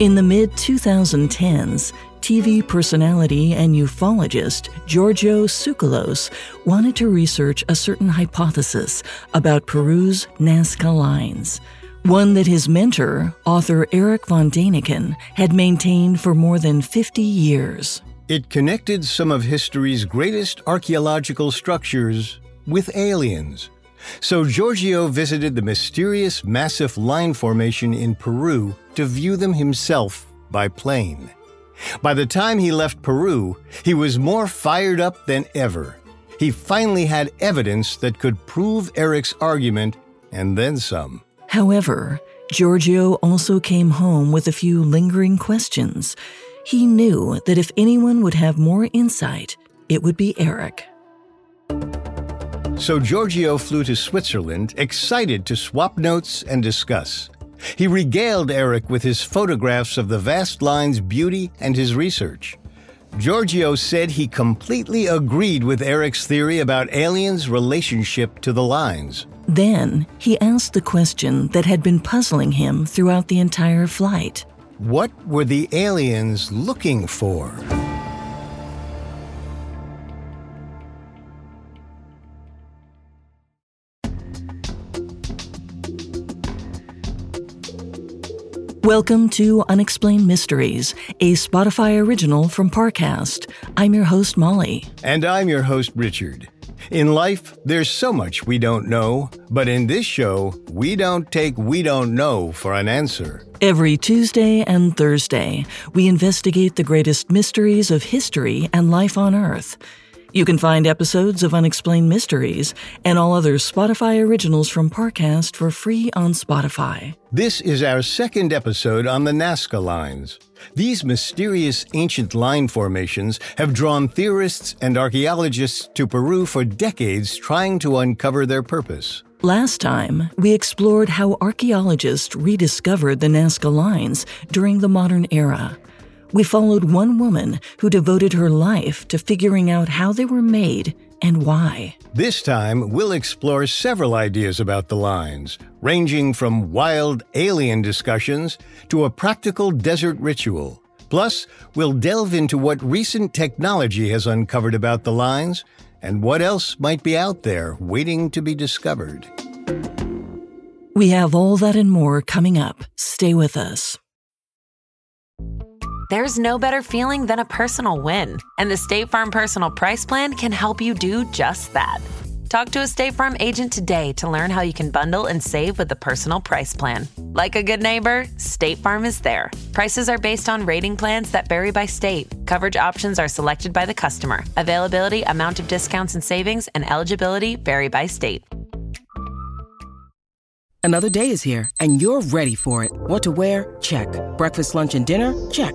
In the mid 2010s, TV personality and ufologist Giorgio Tsoukalos wanted to research a certain hypothesis about Peru's Nazca Lines, one that his mentor, author Erich von Däniken, had maintained for more than 50 years. It connected some of history's greatest archaeological structures with aliens. So Giorgio visited the mysterious massive line formation in Peru to view them himself by plane. By the time he left Peru, he was more fired up than ever. He finally had evidence that could prove Erich's argument and then some. However, Giorgio also came home with a few lingering questions. He knew that if anyone would have more insight, it would be Erich. So Giorgio flew to Switzerland, excited to swap notes and discuss. He regaled Erich with his photographs of the vast line's beauty and his research. Giorgio said he completely agreed with Erich's theory about aliens' relationship to the lines. Then he asked the question that had been puzzling him throughout the entire flight What were the aliens looking for? Welcome to Unexplained Mysteries, a Spotify original from Parcast. I'm your host, Molly. And I'm your host, Richard. In life, there's so much we don't know, but in this show, we don't take we don't know for an answer. Every Tuesday and Thursday, we investigate the greatest mysteries of history and life on Earth. You can find episodes of Unexplained Mysteries and all other Spotify originals from Parcast for free on Spotify. This is our second episode on the Nazca lines. These mysterious ancient line formations have drawn theorists and archaeologists to Peru for decades trying to uncover their purpose. Last time, we explored how archaeologists rediscovered the Nazca lines during the modern era. We followed one woman who devoted her life to figuring out how they were made and why. This time, we'll explore several ideas about the lines, ranging from wild alien discussions to a practical desert ritual. Plus, we'll delve into what recent technology has uncovered about the lines and what else might be out there waiting to be discovered. We have all that and more coming up. Stay with us. There's no better feeling than a personal win, and the State Farm Personal Price Plan can help you do just that. Talk to a State Farm agent today to learn how you can bundle and save with the Personal Price Plan. Like a good neighbor, State Farm is there. Prices are based on rating plans that vary by state. Coverage options are selected by the customer. Availability, amount of discounts and savings, and eligibility vary by state. Another day is here, and you're ready for it. What to wear? Check. Breakfast, lunch, and dinner? Check.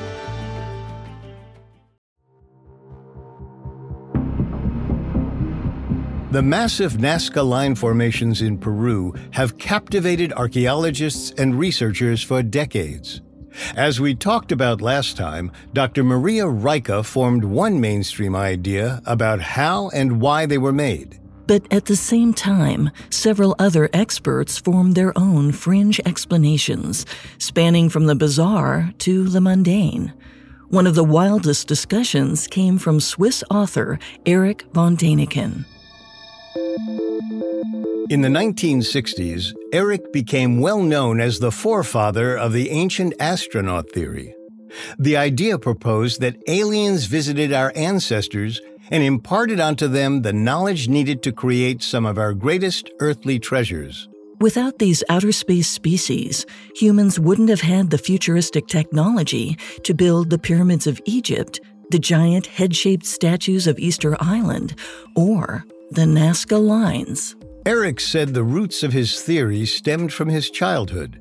The massive Nazca line formations in Peru have captivated archaeologists and researchers for decades. As we talked about last time, Dr. Maria Reiche formed one mainstream idea about how and why they were made. But at the same time, several other experts formed their own fringe explanations, spanning from the bizarre to the mundane. One of the wildest discussions came from Swiss author Erich von Däniken. In the 1960s, Erich became well known as the forefather of the ancient astronaut theory. The idea proposed that aliens visited our ancestors and imparted onto them the knowledge needed to create some of our greatest earthly treasures. Without these outer space species, humans wouldn't have had the futuristic technology to build the pyramids of Egypt, the giant head shaped statues of Easter Island, or the Nazca Lines. Erich said the roots of his theory stemmed from his childhood.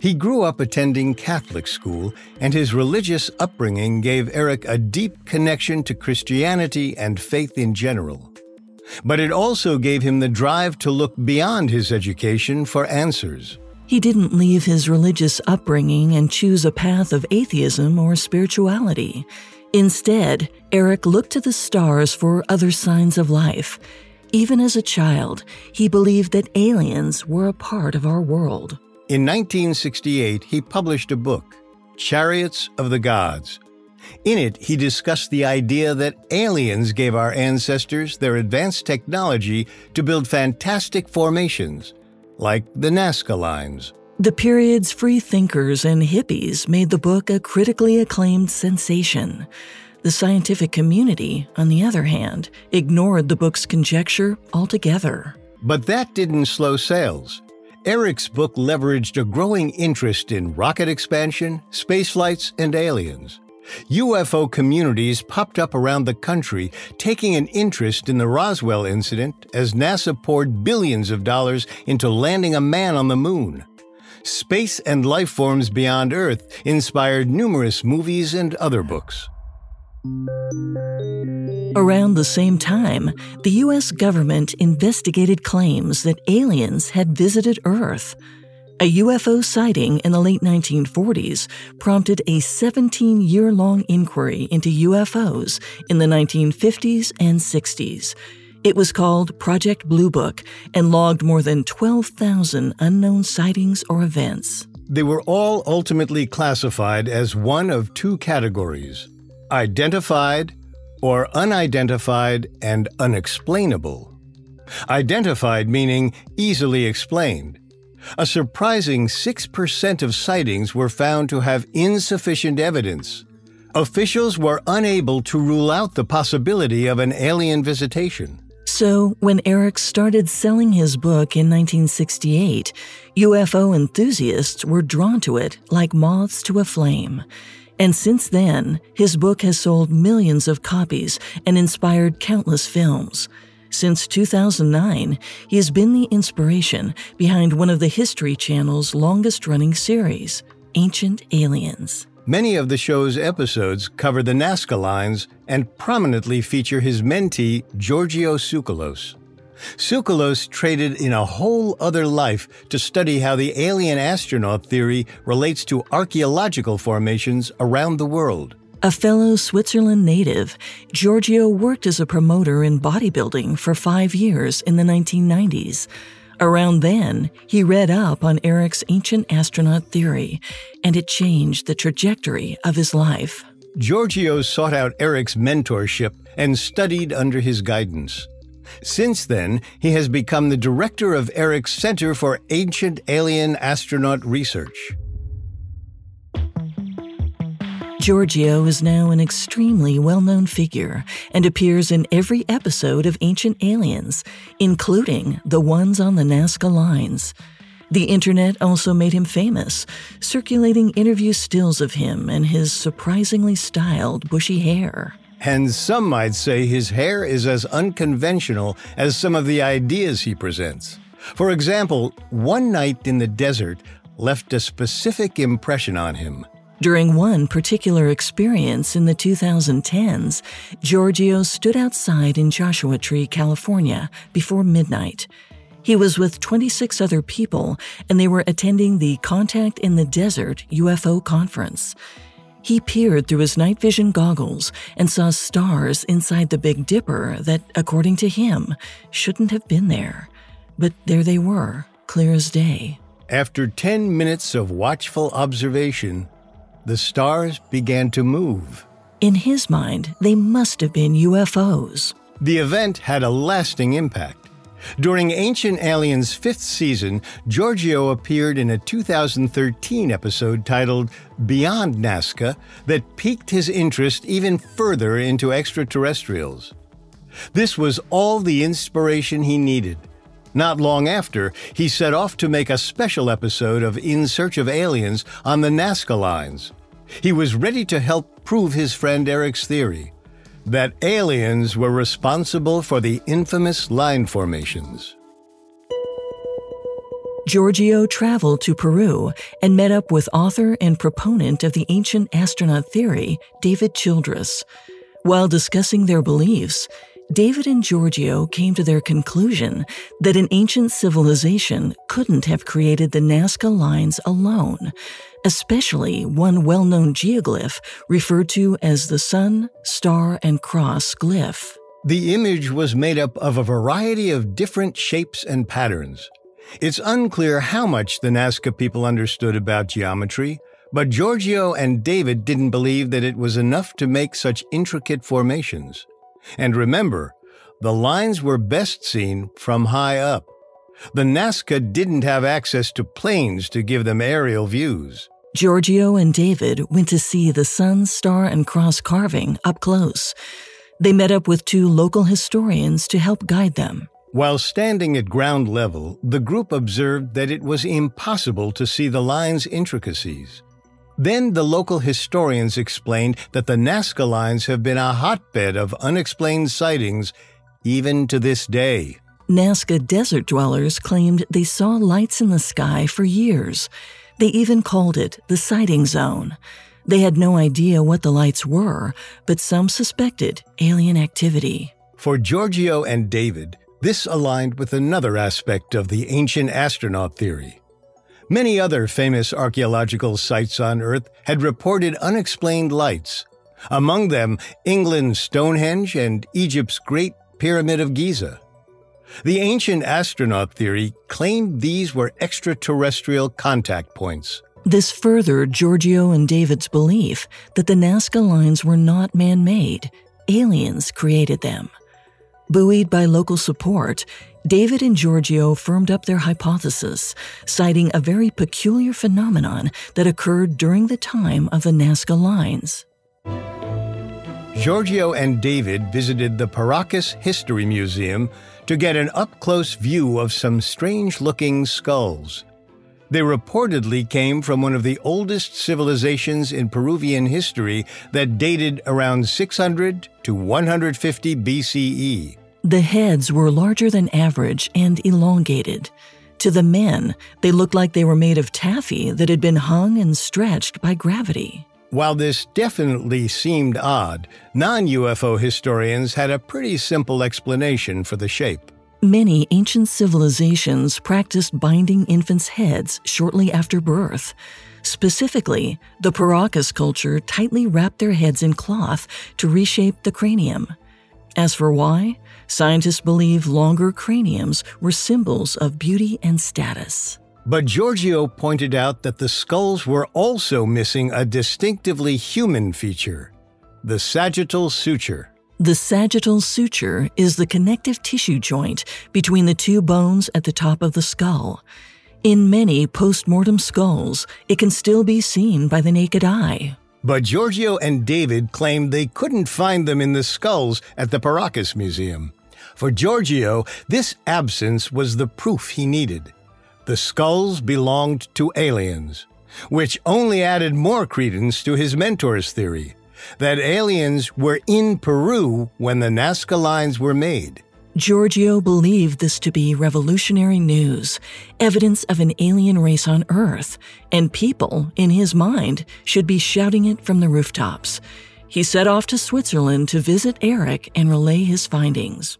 He grew up attending Catholic school, and his religious upbringing gave Erich a deep connection to Christianity and faith in general. But it also gave him the drive to look beyond his education for answers. He didn't leave his religious upbringing and choose a path of atheism or spirituality. Instead, Erich looked to the stars for other signs of life. Even as a child, he believed that aliens were a part of our world. In 1968, he published a book, Chariots of the Gods. In it, he discussed the idea that aliens gave our ancestors their advanced technology to build fantastic formations, like the Nazca Lines. The period's free thinkers and hippies made the book a critically acclaimed sensation. The scientific community, on the other hand, ignored the book's conjecture altogether. But that didn't slow sales. Erich's book leveraged a growing interest in rocket expansion, spaceflights, and aliens. UFO communities popped up around the country, taking an interest in the Roswell incident as NASA poured billions of dollars into landing a man on the moon. Space and life forms beyond Earth inspired numerous movies and other books. Around the same time, the U.S. government investigated claims that aliens had visited Earth. A UFO sighting in the late 1940s prompted a 17 year long inquiry into UFOs in the 1950s and 60s. It was called Project Blue Book and logged more than 12,000 unknown sightings or events. They were all ultimately classified as one of two categories identified or unidentified and unexplainable. Identified meaning easily explained. A surprising 6% of sightings were found to have insufficient evidence. Officials were unable to rule out the possibility of an alien visitation. So, when Erich started selling his book in 1968, UFO enthusiasts were drawn to it like moths to a flame. And since then, his book has sold millions of copies and inspired countless films. Since 2009, he has been the inspiration behind one of the History Channel's longest running series, Ancient Aliens. Many of the show's episodes cover the Nazca lines and prominently feature his mentee, Giorgio Tsoukalos. Tsoukalos traded in a whole other life to study how the alien astronaut theory relates to archaeological formations around the world. A fellow Switzerland native, Giorgio worked as a promoter in bodybuilding for five years in the 1990s. Around then, he read up on Erich's ancient astronaut theory, and it changed the trajectory of his life. Giorgio sought out Erich's mentorship and studied under his guidance. Since then, he has become the director of Erich's Center for Ancient Alien Astronaut Research. Giorgio is now an extremely well known figure and appears in every episode of Ancient Aliens, including the ones on the Nazca lines. The internet also made him famous, circulating interview stills of him and his surprisingly styled bushy hair. And some might say his hair is as unconventional as some of the ideas he presents. For example, One Night in the Desert left a specific impression on him. During one particular experience in the 2010s, Giorgio stood outside in Joshua Tree, California, before midnight. He was with 26 other people, and they were attending the Contact in the Desert UFO conference. He peered through his night vision goggles and saw stars inside the Big Dipper that, according to him, shouldn't have been there. But there they were, clear as day. After 10 minutes of watchful observation, the stars began to move. In his mind, they must have been UFOs. The event had a lasting impact. During Ancient Aliens' fifth season, Giorgio appeared in a 2013 episode titled Beyond Nazca that piqued his interest even further into extraterrestrials. This was all the inspiration he needed. Not long after, he set off to make a special episode of In Search of Aliens on the Nazca lines. He was ready to help prove his friend Erich's theory that aliens were responsible for the infamous line formations. Giorgio traveled to Peru and met up with author and proponent of the ancient astronaut theory, David Childress. While discussing their beliefs, David and Giorgio came to their conclusion that an ancient civilization couldn't have created the Nazca lines alone, especially one well known geoglyph referred to as the Sun, Star, and Cross glyph. The image was made up of a variety of different shapes and patterns. It's unclear how much the Nazca people understood about geometry, but Giorgio and David didn't believe that it was enough to make such intricate formations. And remember, the lines were best seen from high up. The Nazca didn't have access to planes to give them aerial views. Giorgio and David went to see the sun, star, and cross carving up close. They met up with two local historians to help guide them. While standing at ground level, the group observed that it was impossible to see the line's intricacies. Then the local historians explained that the Nazca lines have been a hotbed of unexplained sightings even to this day. Nazca desert dwellers claimed they saw lights in the sky for years. They even called it the sighting zone. They had no idea what the lights were, but some suspected alien activity. For Giorgio and David, this aligned with another aspect of the ancient astronaut theory. Many other famous archaeological sites on Earth had reported unexplained lights, among them England's Stonehenge and Egypt's Great Pyramid of Giza. The ancient astronaut theory claimed these were extraterrestrial contact points. This furthered Giorgio and David's belief that the Nazca lines were not man made, aliens created them. Buoyed by local support, David and Giorgio firmed up their hypothesis, citing a very peculiar phenomenon that occurred during the time of the Nazca lines. Giorgio and David visited the Paracas History Museum to get an up close view of some strange looking skulls. They reportedly came from one of the oldest civilizations in Peruvian history that dated around 600 to 150 BCE. The heads were larger than average and elongated. To the men, they looked like they were made of taffy that had been hung and stretched by gravity. While this definitely seemed odd, non UFO historians had a pretty simple explanation for the shape. Many ancient civilizations practiced binding infants' heads shortly after birth. Specifically, the Paracas culture tightly wrapped their heads in cloth to reshape the cranium. As for why, Scientists believe longer craniums were symbols of beauty and status. But Giorgio pointed out that the skulls were also missing a distinctively human feature the sagittal suture. The sagittal suture is the connective tissue joint between the two bones at the top of the skull. In many post mortem skulls, it can still be seen by the naked eye. But Giorgio and David claimed they couldn't find them in the skulls at the Paracas Museum. For Giorgio, this absence was the proof he needed. The skulls belonged to aliens, which only added more credence to his mentor's theory that aliens were in Peru when the Nazca lines were made. Giorgio believed this to be revolutionary news, evidence of an alien race on Earth, and people, in his mind, should be shouting it from the rooftops. He set off to Switzerland to visit Erich and relay his findings.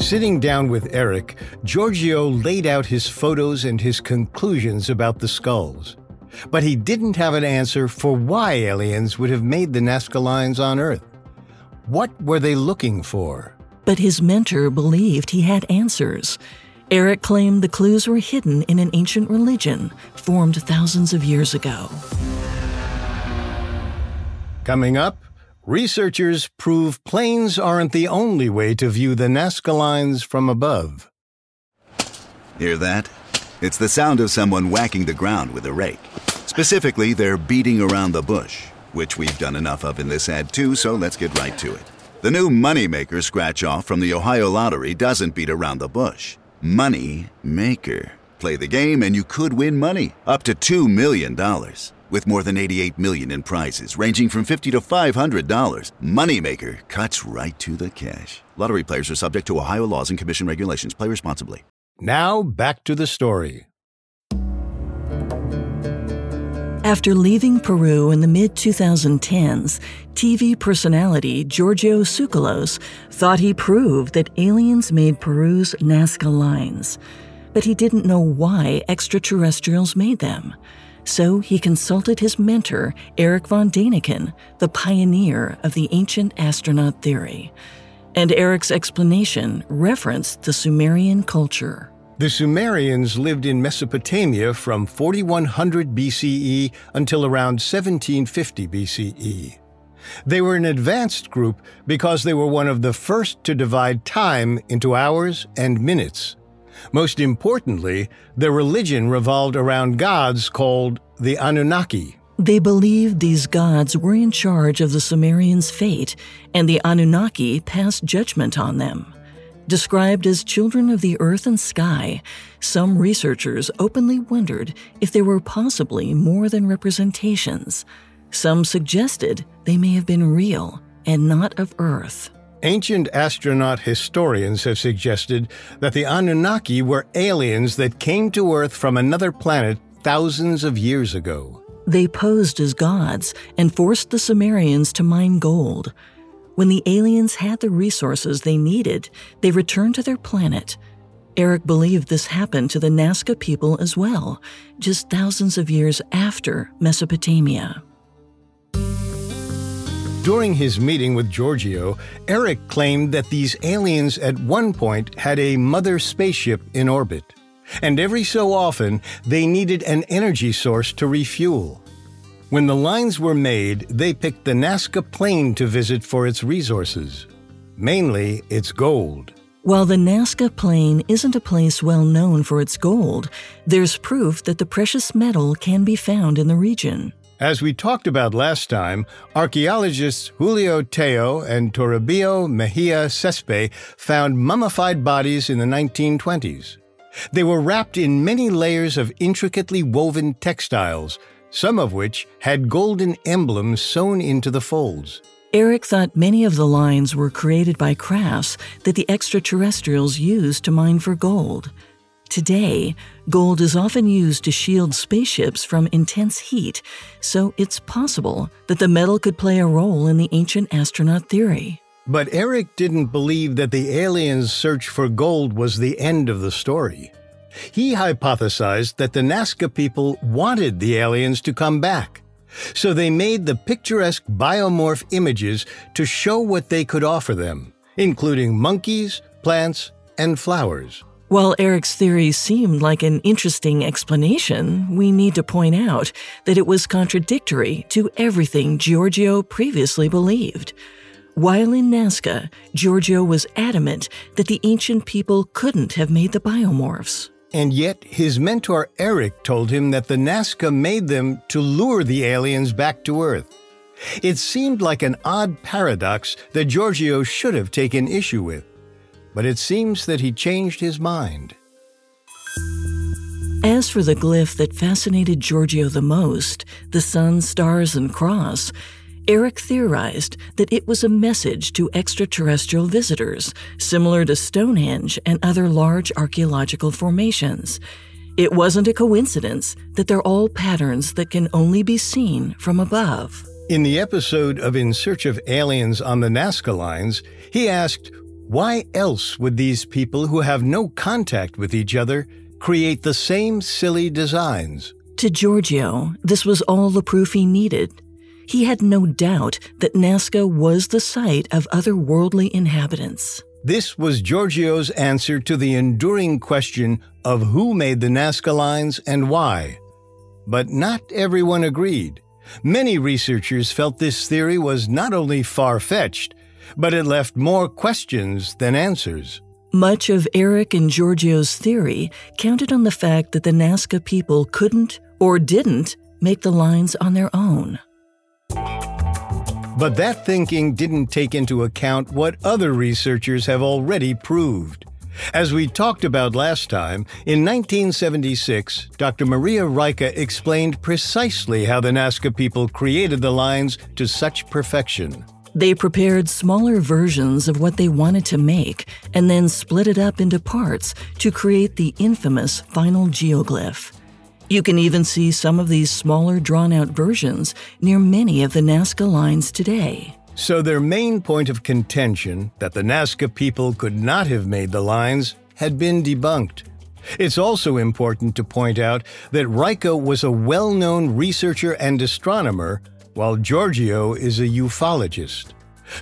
Sitting down with Erich, Giorgio laid out his photos and his conclusions about the skulls. But he didn't have an answer for why aliens would have made the Nazca lines on Earth. What were they looking for? But his mentor believed he had answers. Erich claimed the clues were hidden in an ancient religion formed thousands of years ago. Coming up, researchers prove planes aren't the only way to view the Nazca lines from above. Hear that? It's the sound of someone whacking the ground with a rake. Specifically, they're beating around the bush, which we've done enough of in this ad too, so let's get right to it. The new Moneymaker scratch off from the Ohio Lottery doesn't beat around the bush. Money Maker. Play the game and you could win money, up to $2 million. With more than 88 million in prizes, ranging from 50 to $500, Moneymaker cuts right to the cash. Lottery players are subject to Ohio laws and commission regulations. Play responsibly. Now, back to the story. After leaving Peru in the mid 2010s, TV personality Giorgio Tsoukalos thought he proved that aliens made Peru's Nazca lines. But he didn't know why extraterrestrials made them. So he consulted his mentor, Erich von Däniken, the pioneer of the ancient astronaut theory. And Erich's explanation referenced the Sumerian culture. The Sumerians lived in Mesopotamia from 4100 BCE until around 1750 BCE. They were an advanced group because they were one of the first to divide time into hours and minutes. Most importantly, their religion revolved around gods called the Anunnaki. They believed these gods were in charge of the Sumerians' fate, and the Anunnaki passed judgment on them. Described as children of the earth and sky, some researchers openly wondered if they were possibly more than representations. Some suggested they may have been real and not of Earth. Ancient astronaut historians have suggested that the Anunnaki were aliens that came to Earth from another planet thousands of years ago. They posed as gods and forced the Sumerians to mine gold. When the aliens had the resources they needed, they returned to their planet. Erich believed this happened to the Nazca people as well, just thousands of years after Mesopotamia. During his meeting with Giorgio, Erich claimed that these aliens at one point had a mother spaceship in orbit, and every so often they needed an energy source to refuel. When the lines were made, they picked the Nazca Plain to visit for its resources, mainly its gold. While the Nazca Plain isn't a place well known for its gold, there's proof that the precious metal can be found in the region. As we talked about last time, archaeologists Julio Tello and Toribio Mejia Cespe found mummified bodies in the 1920s. They were wrapped in many layers of intricately woven textiles, some of which had golden emblems sewn into the folds. Erich thought many of the lines were created by crafts that the extraterrestrials used to mine for gold. Today, gold is often used to shield spaceships from intense heat, so it's possible that the metal could play a role in the ancient astronaut theory. But Erich didn't believe that the aliens' search for gold was the end of the story. He hypothesized that the Nazca people wanted the aliens to come back. So they made the picturesque biomorph images to show what they could offer them, including monkeys, plants, and flowers. While Erich's theory seemed like an interesting explanation, we need to point out that it was contradictory to everything Giorgio previously believed. While in Nazca, Giorgio was adamant that the ancient people couldn't have made the biomorphs. And yet, his mentor Eric told him that the Nazca made them to lure the aliens back to Earth. It seemed like an odd paradox that Giorgio should have taken issue with, but it seems that he changed his mind. As for the glyph that fascinated Giorgio the most, the sun, stars, and cross, Erich theorized that it was a message to extraterrestrial visitors, similar to Stonehenge and other large archaeological formations. It wasn't a coincidence that they're all patterns that can only be seen from above. In the episode of In Search of Aliens on the Nazca Lines, he asked, Why else would these people who have no contact with each other create the same silly designs? To Giorgio, this was all the proof he needed. He had no doubt that Nazca was the site of otherworldly inhabitants. This was Giorgio's answer to the enduring question of who made the Nazca lines and why. But not everyone agreed. Many researchers felt this theory was not only far fetched, but it left more questions than answers. Much of Erich and Giorgio's theory counted on the fact that the Nazca people couldn't or didn't make the lines on their own. But that thinking didn't take into account what other researchers have already proved. As we talked about last time, in 1976, Dr. Maria Reiche explained precisely how the Nazca people created the lines to such perfection. They prepared smaller versions of what they wanted to make and then split it up into parts to create the infamous final geoglyph. You can even see some of these smaller drawn out versions near many of the Nazca lines today. So, their main point of contention that the Nazca people could not have made the lines had been debunked. It's also important to point out that Reiche was a well known researcher and astronomer, while Giorgio is a ufologist.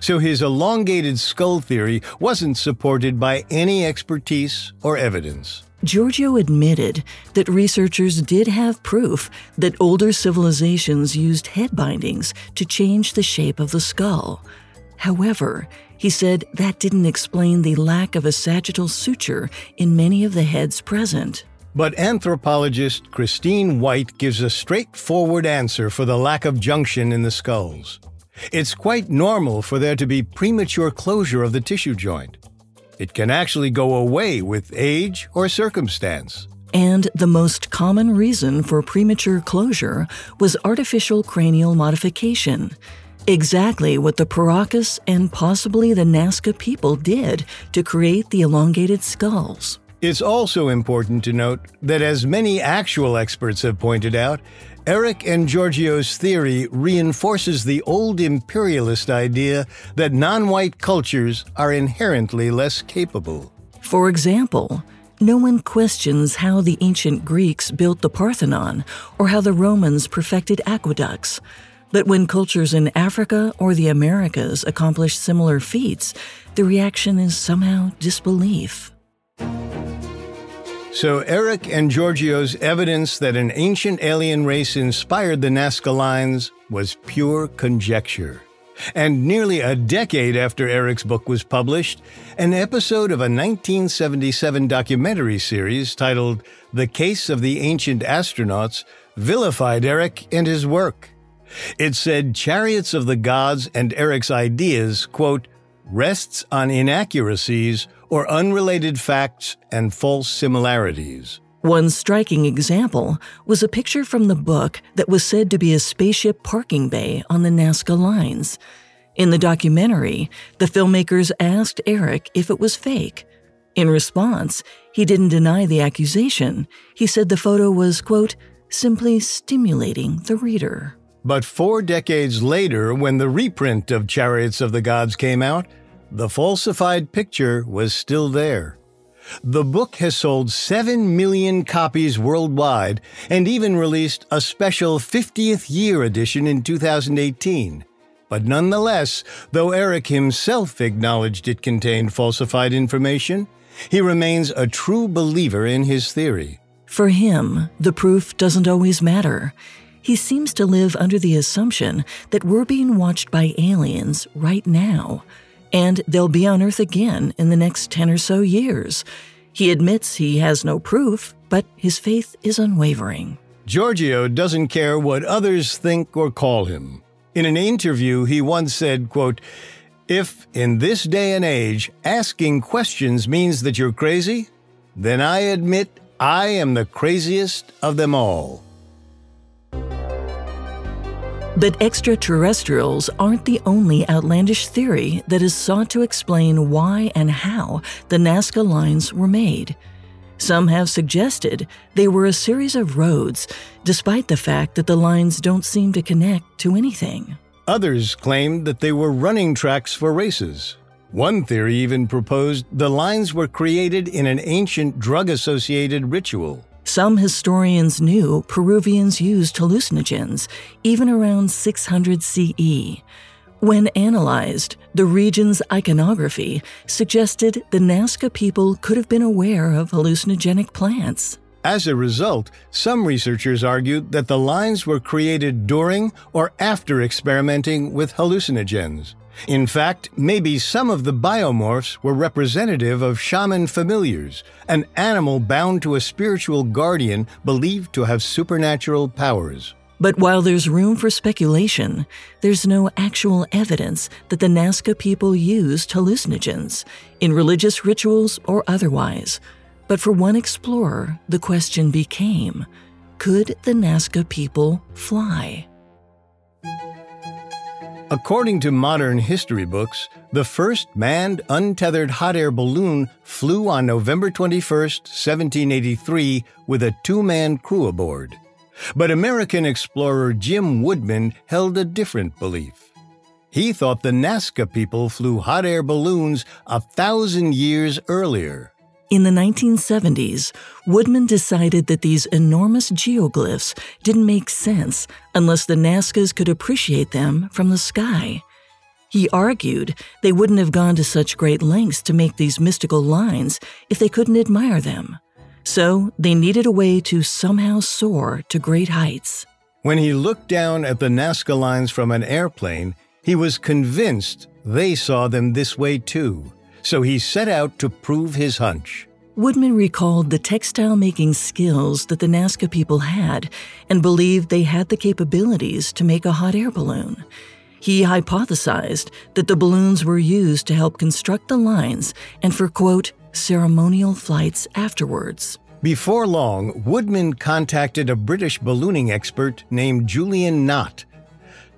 So his elongated skull theory wasn't supported by any expertise or evidence. Giorgio admitted that researchers did have proof that older civilizations used head bindings to change the shape of the skull. However, he said that didn't explain the lack of a sagittal suture in many of the heads present. But anthropologist Christine White gives a straightforward answer for the lack of junction in the skulls. It's quite normal for there to be premature closure of the tissue joint. It can actually go away with age or circumstance. And the most common reason for premature closure was artificial cranial modification. Exactly what the Paracas and possibly the Nazca people did to create the elongated skulls. It's also important to note that, as many actual experts have pointed out, Erich and Giorgio's theory reinforces the old imperialist idea that non white cultures are inherently less capable. For example, no one questions how the ancient Greeks built the Parthenon or how the Romans perfected aqueducts. But when cultures in Africa or the Americas accomplish similar feats, the reaction is somehow disbelief. So, Erich and Giorgio's evidence that an ancient alien race inspired the Nazca lines was pure conjecture. And nearly a decade after Erich's book was published, an episode of a 1977 documentary series titled The Case of the Ancient Astronauts vilified Eric and his work. It said Chariots of the Gods and Erich's ideas, quote, rests on inaccuracies or unrelated facts and false similarities. One striking example was a picture from the book that was said to be a spaceship parking bay on the Nazca lines. In the documentary, the filmmakers asked Erich if it was fake. In response, he didn't deny the accusation. He said the photo was, quote, simply stimulating the reader. But four decades later, when the reprint of Chariots of the Gods came out, the falsified picture was still there. The book has sold 7 million copies worldwide and even released a special 50th year edition in 2018. But nonetheless, though Erich himself acknowledged it contained falsified information, he remains a true believer in his theory. For him, the proof doesn't always matter. He seems to live under the assumption that we're being watched by aliens right now and they'll be on Earth again in the next 10 or so years. He admits he has no proof, but his faith is unwavering. Giorgio doesn't care what others think or call him. In an interview, he once said, quote, If in this day and age asking questions means that you're crazy, then I admit I am the craziest of them all. But extraterrestrials aren't the only outlandish theory that is sought to explain why and how the Nazca lines were made. Some have suggested they were a series of roads, despite the fact that the lines don't seem to connect to anything. Others claimed that they were running tracks for races. One theory even proposed the lines were created in an ancient drug associated ritual. Some historians knew Peruvians used hallucinogens, even around 600 CE. When analyzed, the region's iconography suggested the Nazca people could have been aware of hallucinogenic plants. As a result, some researchers argued that the lines were created during or after experimenting with hallucinogens. In fact, maybe some of the biomorphs were representative of shaman familiars, an animal bound to a spiritual guardian believed to have supernatural powers. But while there's room for speculation, there's no actual evidence that the Nazca people used hallucinogens, in religious rituals or otherwise. But for one explorer, the question became could the Nazca people fly? According to modern history books, the first manned untethered hot air balloon flew on November 21, 1783, with a two man crew aboard. But American explorer Jim Woodman held a different belief. He thought the Nazca people flew hot air balloons a thousand years earlier. In the 1970s, Woodman decided that these enormous geoglyphs didn't make sense unless the Nazcas could appreciate them from the sky. He argued they wouldn't have gone to such great lengths to make these mystical lines if they couldn't admire them. So they needed a way to somehow soar to great heights. When he looked down at the Nazca lines from an airplane, he was convinced they saw them this way too so he set out to prove his hunch. Woodman recalled the textile making skills that the Nazca people had and believed they had the capabilities to make a hot air balloon. He hypothesized that the balloons were used to help construct the lines and for, quote, ceremonial flights afterwards. Before long, Woodman contacted a British ballooning expert named Julian Nott.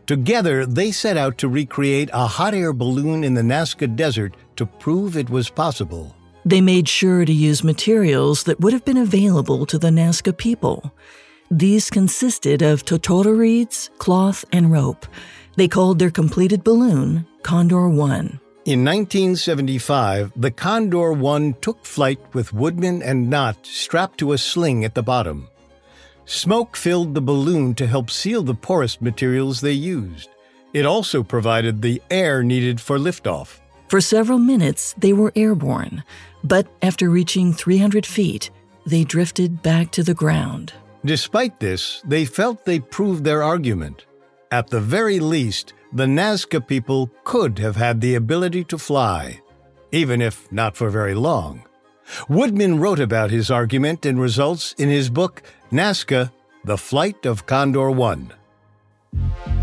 Together, they set out to recreate a hot air balloon in the Nazca Desert to prove it was possible. They made sure to use materials that would have been available to the Nazca people. These consisted of totora reeds, cloth, and rope. They called their completed balloon Condor 1. In 1975, the Condor 1 took flight with Woodman and Nott strapped to a sling at the bottom. Smoke filled the balloon to help seal the porous materials they used. It also provided the air needed for liftoff. For several minutes, they were airborne, but after reaching 300 feet, they drifted back to the ground. Despite this, they felt they proved their argument. At the very least, the Nazca people could have had the ability to fly, even if not for very long. Woodman wrote about his argument and results in his book, Nazca The Flight of Condor 1.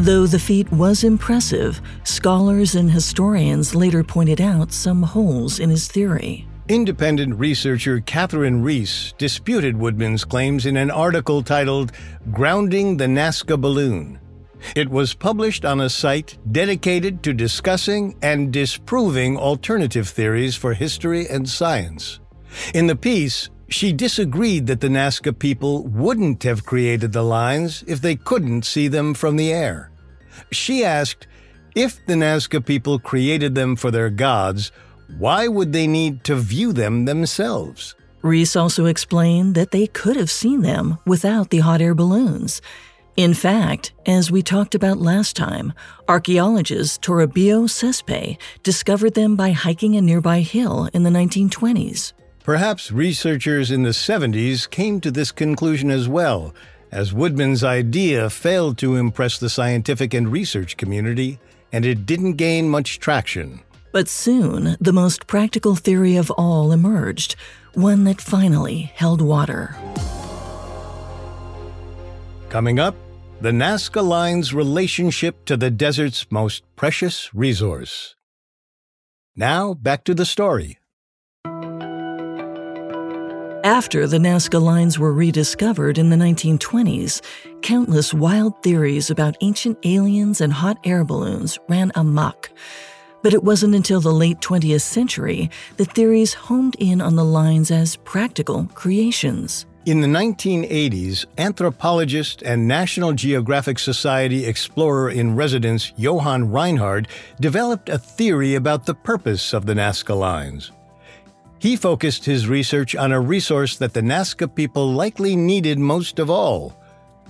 Though the feat was impressive, scholars and historians later pointed out some holes in his theory. Independent researcher Catherine Rees disputed Woodman's claims in an article titled Grounding the Nazca Balloon. It was published on a site dedicated to discussing and disproving alternative theories for history and science. In the piece, she disagreed that the Nazca people wouldn't have created the lines if they couldn't see them from the air. She asked, if the Nazca people created them for their gods, why would they need to view them themselves? Reese also explained that they could have seen them without the hot air balloons. In fact, as we talked about last time, archaeologist Toribio Cespe discovered them by hiking a nearby hill in the 1920s. Perhaps researchers in the 70s came to this conclusion as well, as Woodman's idea failed to impress the scientific and research community, and it didn't gain much traction. But soon, the most practical theory of all emerged, one that finally held water. Coming up, the Nazca Line's relationship to the desert's most precious resource. Now, back to the story. After the Nazca lines were rediscovered in the 1920s, countless wild theories about ancient aliens and hot air balloons ran amok. But it wasn't until the late 20th century that theories homed in on the lines as practical creations. In the 1980s, anthropologist and National Geographic Society explorer in residence Johan Reinhard developed a theory about the purpose of the Nazca lines. He focused his research on a resource that the Nazca people likely needed most of all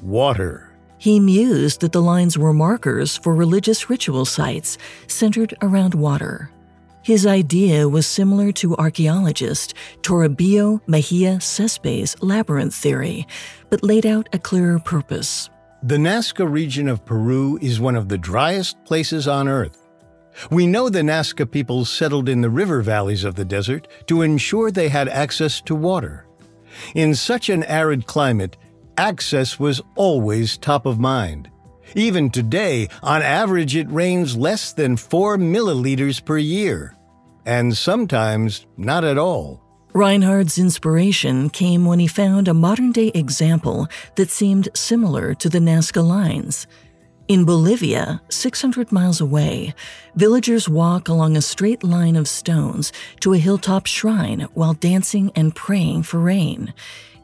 water. He mused that the lines were markers for religious ritual sites centered around water. His idea was similar to archaeologist Toribio Mejia Cespe's labyrinth theory, but laid out a clearer purpose. The Nazca region of Peru is one of the driest places on Earth. We know the Nazca people settled in the river valleys of the desert to ensure they had access to water. In such an arid climate, access was always top of mind. Even today, on average, it rains less than 4 milliliters per year, and sometimes not at all. Reinhard's inspiration came when he found a modern day example that seemed similar to the Nazca lines. In Bolivia, 600 miles away, villagers walk along a straight line of stones to a hilltop shrine while dancing and praying for rain.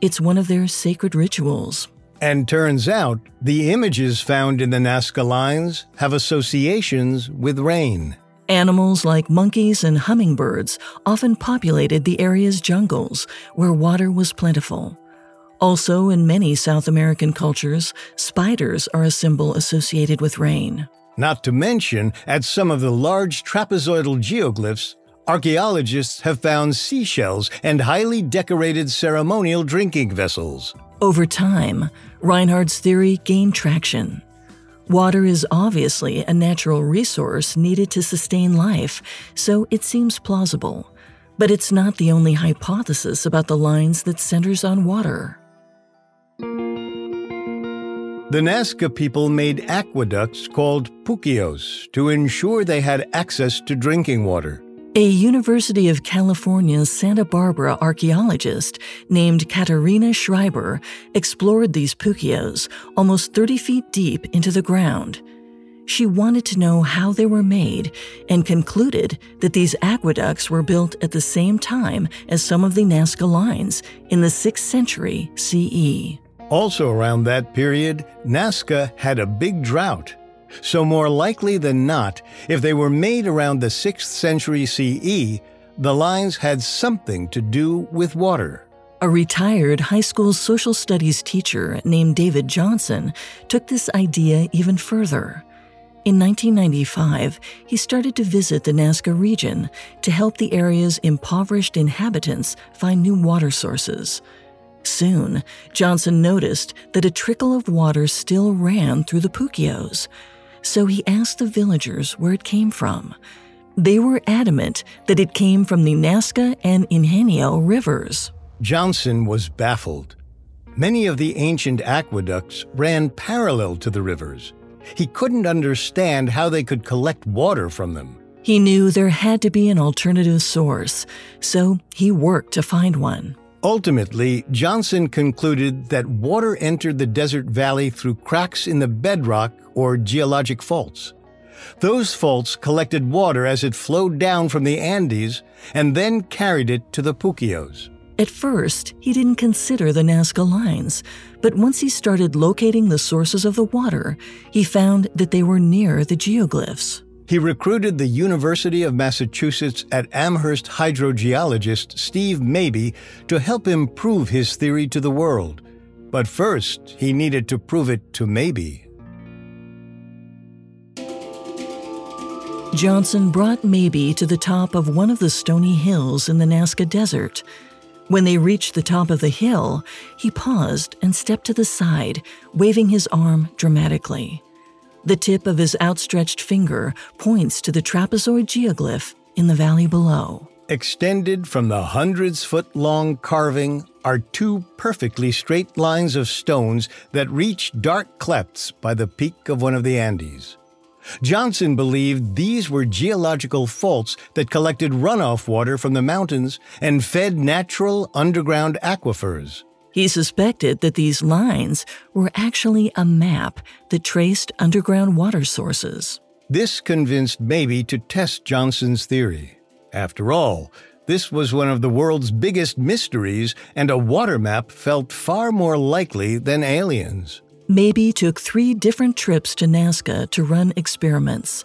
It's one of their sacred rituals. And turns out, the images found in the Nazca lines have associations with rain. Animals like monkeys and hummingbirds often populated the area's jungles, where water was plentiful. Also, in many South American cultures, spiders are a symbol associated with rain. Not to mention, at some of the large trapezoidal geoglyphs, archaeologists have found seashells and highly decorated ceremonial drinking vessels. Over time, Reinhard's theory gained traction. Water is obviously a natural resource needed to sustain life, so it seems plausible. But it's not the only hypothesis about the lines that centers on water. The Nazca people made aqueducts called puquios to ensure they had access to drinking water. A University of California Santa Barbara archaeologist named Katharina Schreiber explored these puquios almost 30 feet deep into the ground. She wanted to know how they were made and concluded that these aqueducts were built at the same time as some of the Nazca lines in the 6th century CE. Also, around that period, Nazca had a big drought. So, more likely than not, if they were made around the 6th century CE, the lines had something to do with water. A retired high school social studies teacher named David Johnson took this idea even further. In 1995, he started to visit the Nazca region to help the area's impoverished inhabitants find new water sources. Soon, Johnson noticed that a trickle of water still ran through the Puquios, so he asked the villagers where it came from. They were adamant that it came from the Nazca and Ingenio rivers. Johnson was baffled. Many of the ancient aqueducts ran parallel to the rivers. He couldn't understand how they could collect water from them. He knew there had to be an alternative source, so he worked to find one. Ultimately, Johnson concluded that water entered the desert valley through cracks in the bedrock or geologic faults. Those faults collected water as it flowed down from the Andes and then carried it to the Puquios. At first, he didn't consider the Nazca lines, but once he started locating the sources of the water, he found that they were near the geoglyphs. He recruited the University of Massachusetts at Amherst hydrogeologist Steve Mabee to help him prove his theory to the world. But first, he needed to prove it to Mabee. Johnson brought Mabee to the top of one of the stony hills in the Nazca Desert. When they reached the top of the hill, he paused and stepped to the side, waving his arm dramatically. The tip of his outstretched finger points to the trapezoid geoglyph in the valley below. Extended from the hundreds foot long carving are two perfectly straight lines of stones that reach dark clefts by the peak of one of the Andes. Johnson believed these were geological faults that collected runoff water from the mountains and fed natural underground aquifers. He suspected that these lines were actually a map that traced underground water sources. This convinced Mabee to test Johnson's theory. After all, this was one of the world's biggest mysteries, and a water map felt far more likely than aliens. Mabee took three different trips to Nazca to run experiments.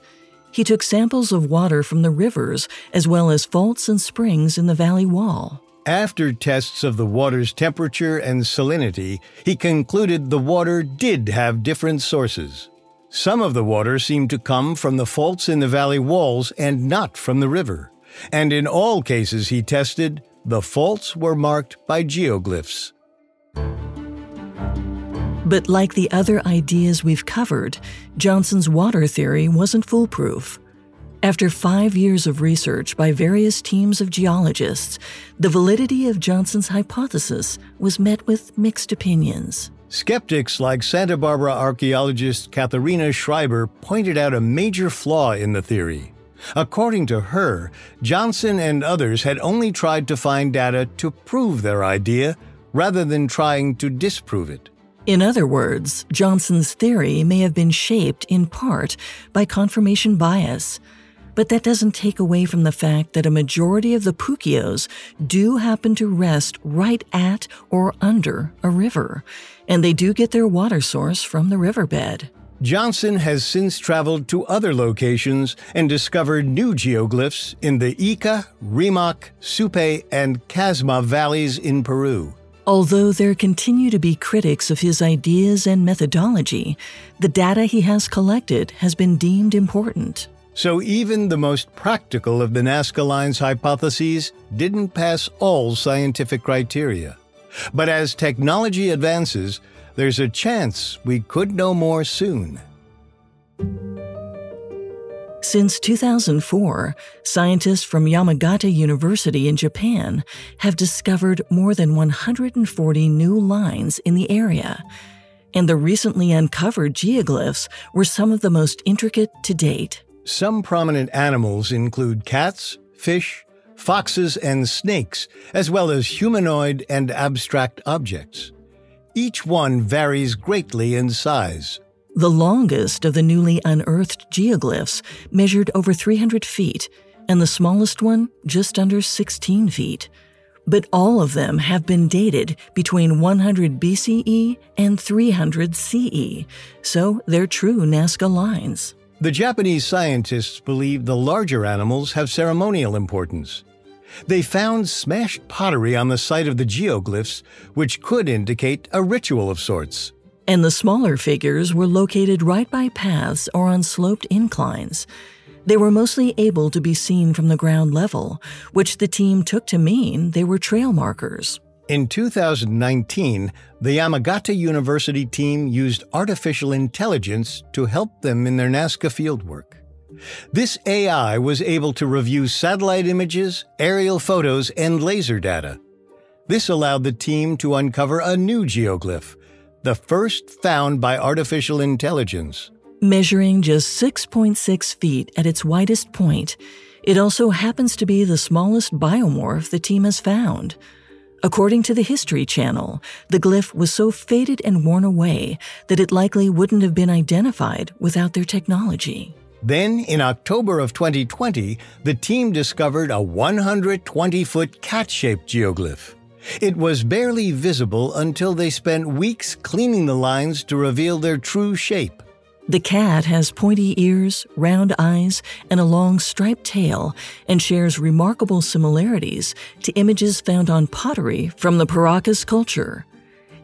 He took samples of water from the rivers as well as faults and springs in the valley wall. After tests of the water's temperature and salinity, he concluded the water did have different sources. Some of the water seemed to come from the faults in the valley walls and not from the river, And in all cases he tested, the faults were marked by geoglyphs. But like the other ideas we've covered, Johnson's water theory wasn't foolproof. After five years of research by various teams of geologists, the validity of Johnson's hypothesis was met with mixed opinions. Skeptics like Santa Barbara archaeologist Katharina Schreiber pointed out a major flaw in the theory. According to her, Johnson and others had only tried to find data to prove their idea rather than trying to disprove it. In other words, Johnson's theory may have been shaped in part by confirmation bias. But that doesn't take away from the fact that a majority of the Puquios do happen to rest right at or under a river, and they do get their water source from the riverbed. Johnson has since traveled to other locations and discovered new geoglyphs in the Ica, Rimac, Supe, and Casma valleys in Peru. Although there continue to be critics of his ideas and methodology, the data he has collected has been deemed important. So even the most practical of the Nazca Lines hypotheses didn't pass all scientific criteria. But as technology advances, there's a chance we could know more soon. Since 2004, scientists from Yamagata University in Japan have discovered more than 140 new lines in the area, and the recently uncovered geoglyphs were some of the most intricate to date. Some prominent animals include cats, fish, foxes, and snakes, as well as humanoid and abstract objects. Each one varies greatly in size. The longest of the newly unearthed geoglyphs measured over 300 feet, and the smallest one just under 16 feet. But all of them have been dated between 100 BCE and 300 CE, so they're true Nazca lines. The Japanese scientists believe the larger animals have ceremonial importance. They found smashed pottery on the site of the geoglyphs, which could indicate a ritual of sorts and the smaller figures were located right by paths or on sloped inclines. They were mostly able to be seen from the ground level, which the team took to mean they were trail markers. In 2019, the Yamagata University team used artificial intelligence to help them in their Nazca fieldwork. This AI was able to review satellite images, aerial photos, and laser data. This allowed the team to uncover a new geoglyph, the first found by artificial intelligence. Measuring just 6.6 feet at its widest point, it also happens to be the smallest biomorph the team has found. According to the History Channel, the glyph was so faded and worn away that it likely wouldn't have been identified without their technology. Then, in October of 2020, the team discovered a 120 foot cat shaped geoglyph. It was barely visible until they spent weeks cleaning the lines to reveal their true shape. The cat has pointy ears, round eyes, and a long striped tail, and shares remarkable similarities to images found on pottery from the Paracas culture.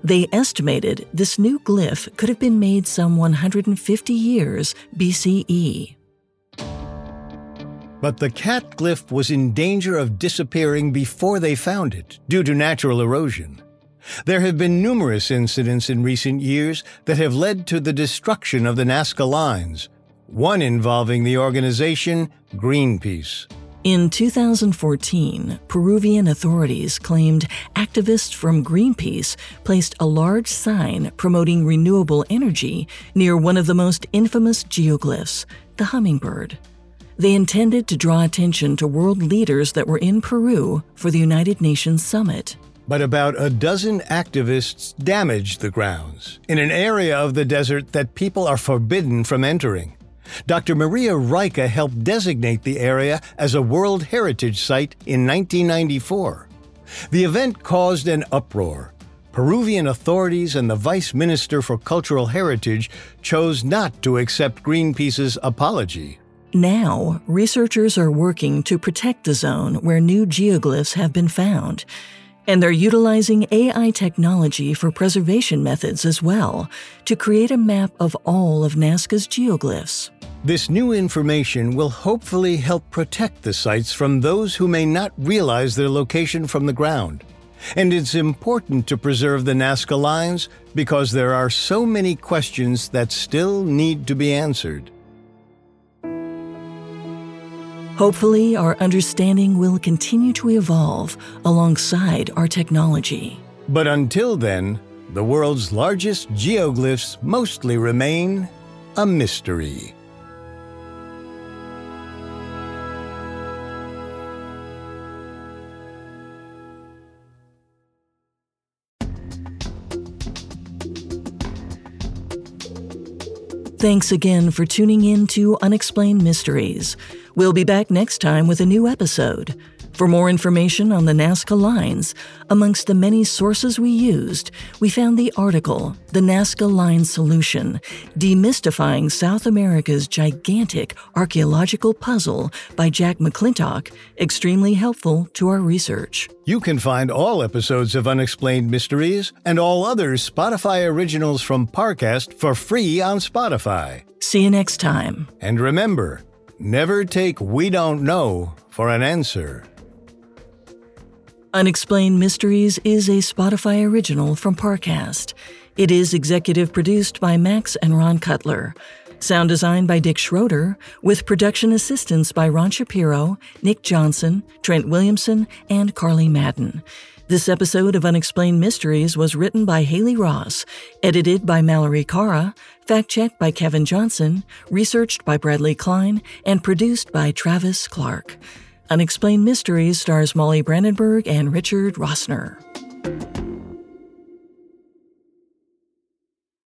They estimated this new glyph could have been made some 150 years BCE. But the cat glyph was in danger of disappearing before they found it due to natural erosion. There have been numerous incidents in recent years that have led to the destruction of the Nazca lines, one involving the organization Greenpeace. In 2014, Peruvian authorities claimed activists from Greenpeace placed a large sign promoting renewable energy near one of the most infamous geoglyphs, the hummingbird. They intended to draw attention to world leaders that were in Peru for the United Nations summit. But about a dozen activists damaged the grounds in an area of the desert that people are forbidden from entering. Dr. Maria Reiche helped designate the area as a World Heritage Site in 1994. The event caused an uproar. Peruvian authorities and the Vice Minister for Cultural Heritage chose not to accept Greenpeace's apology. Now, researchers are working to protect the zone where new geoglyphs have been found. And they're utilizing AI technology for preservation methods as well to create a map of all of Nazca's geoglyphs. This new information will hopefully help protect the sites from those who may not realize their location from the ground. And it's important to preserve the Nazca lines because there are so many questions that still need to be answered. Hopefully, our understanding will continue to evolve alongside our technology. But until then, the world's largest geoglyphs mostly remain a mystery. Thanks again for tuning in to Unexplained Mysteries. We'll be back next time with a new episode. For more information on the Nazca lines, amongst the many sources we used, we found the article, The Nazca Line Solution Demystifying South America's Gigantic Archaeological Puzzle by Jack McClintock, extremely helpful to our research. You can find all episodes of Unexplained Mysteries and all other Spotify originals from Parcast for free on Spotify. See you next time. And remember, never take We Don't Know for an answer. Unexplained Mysteries is a Spotify original from Parcast. It is executive produced by Max and Ron Cutler. Sound design by Dick Schroeder, with production assistance by Ron Shapiro, Nick Johnson, Trent Williamson, and Carly Madden. This episode of Unexplained Mysteries was written by Haley Ross, edited by Mallory Cara, fact checked by Kevin Johnson, researched by Bradley Klein, and produced by Travis Clark. Unexplained Mysteries stars Molly Brandenburg and Richard Rossner.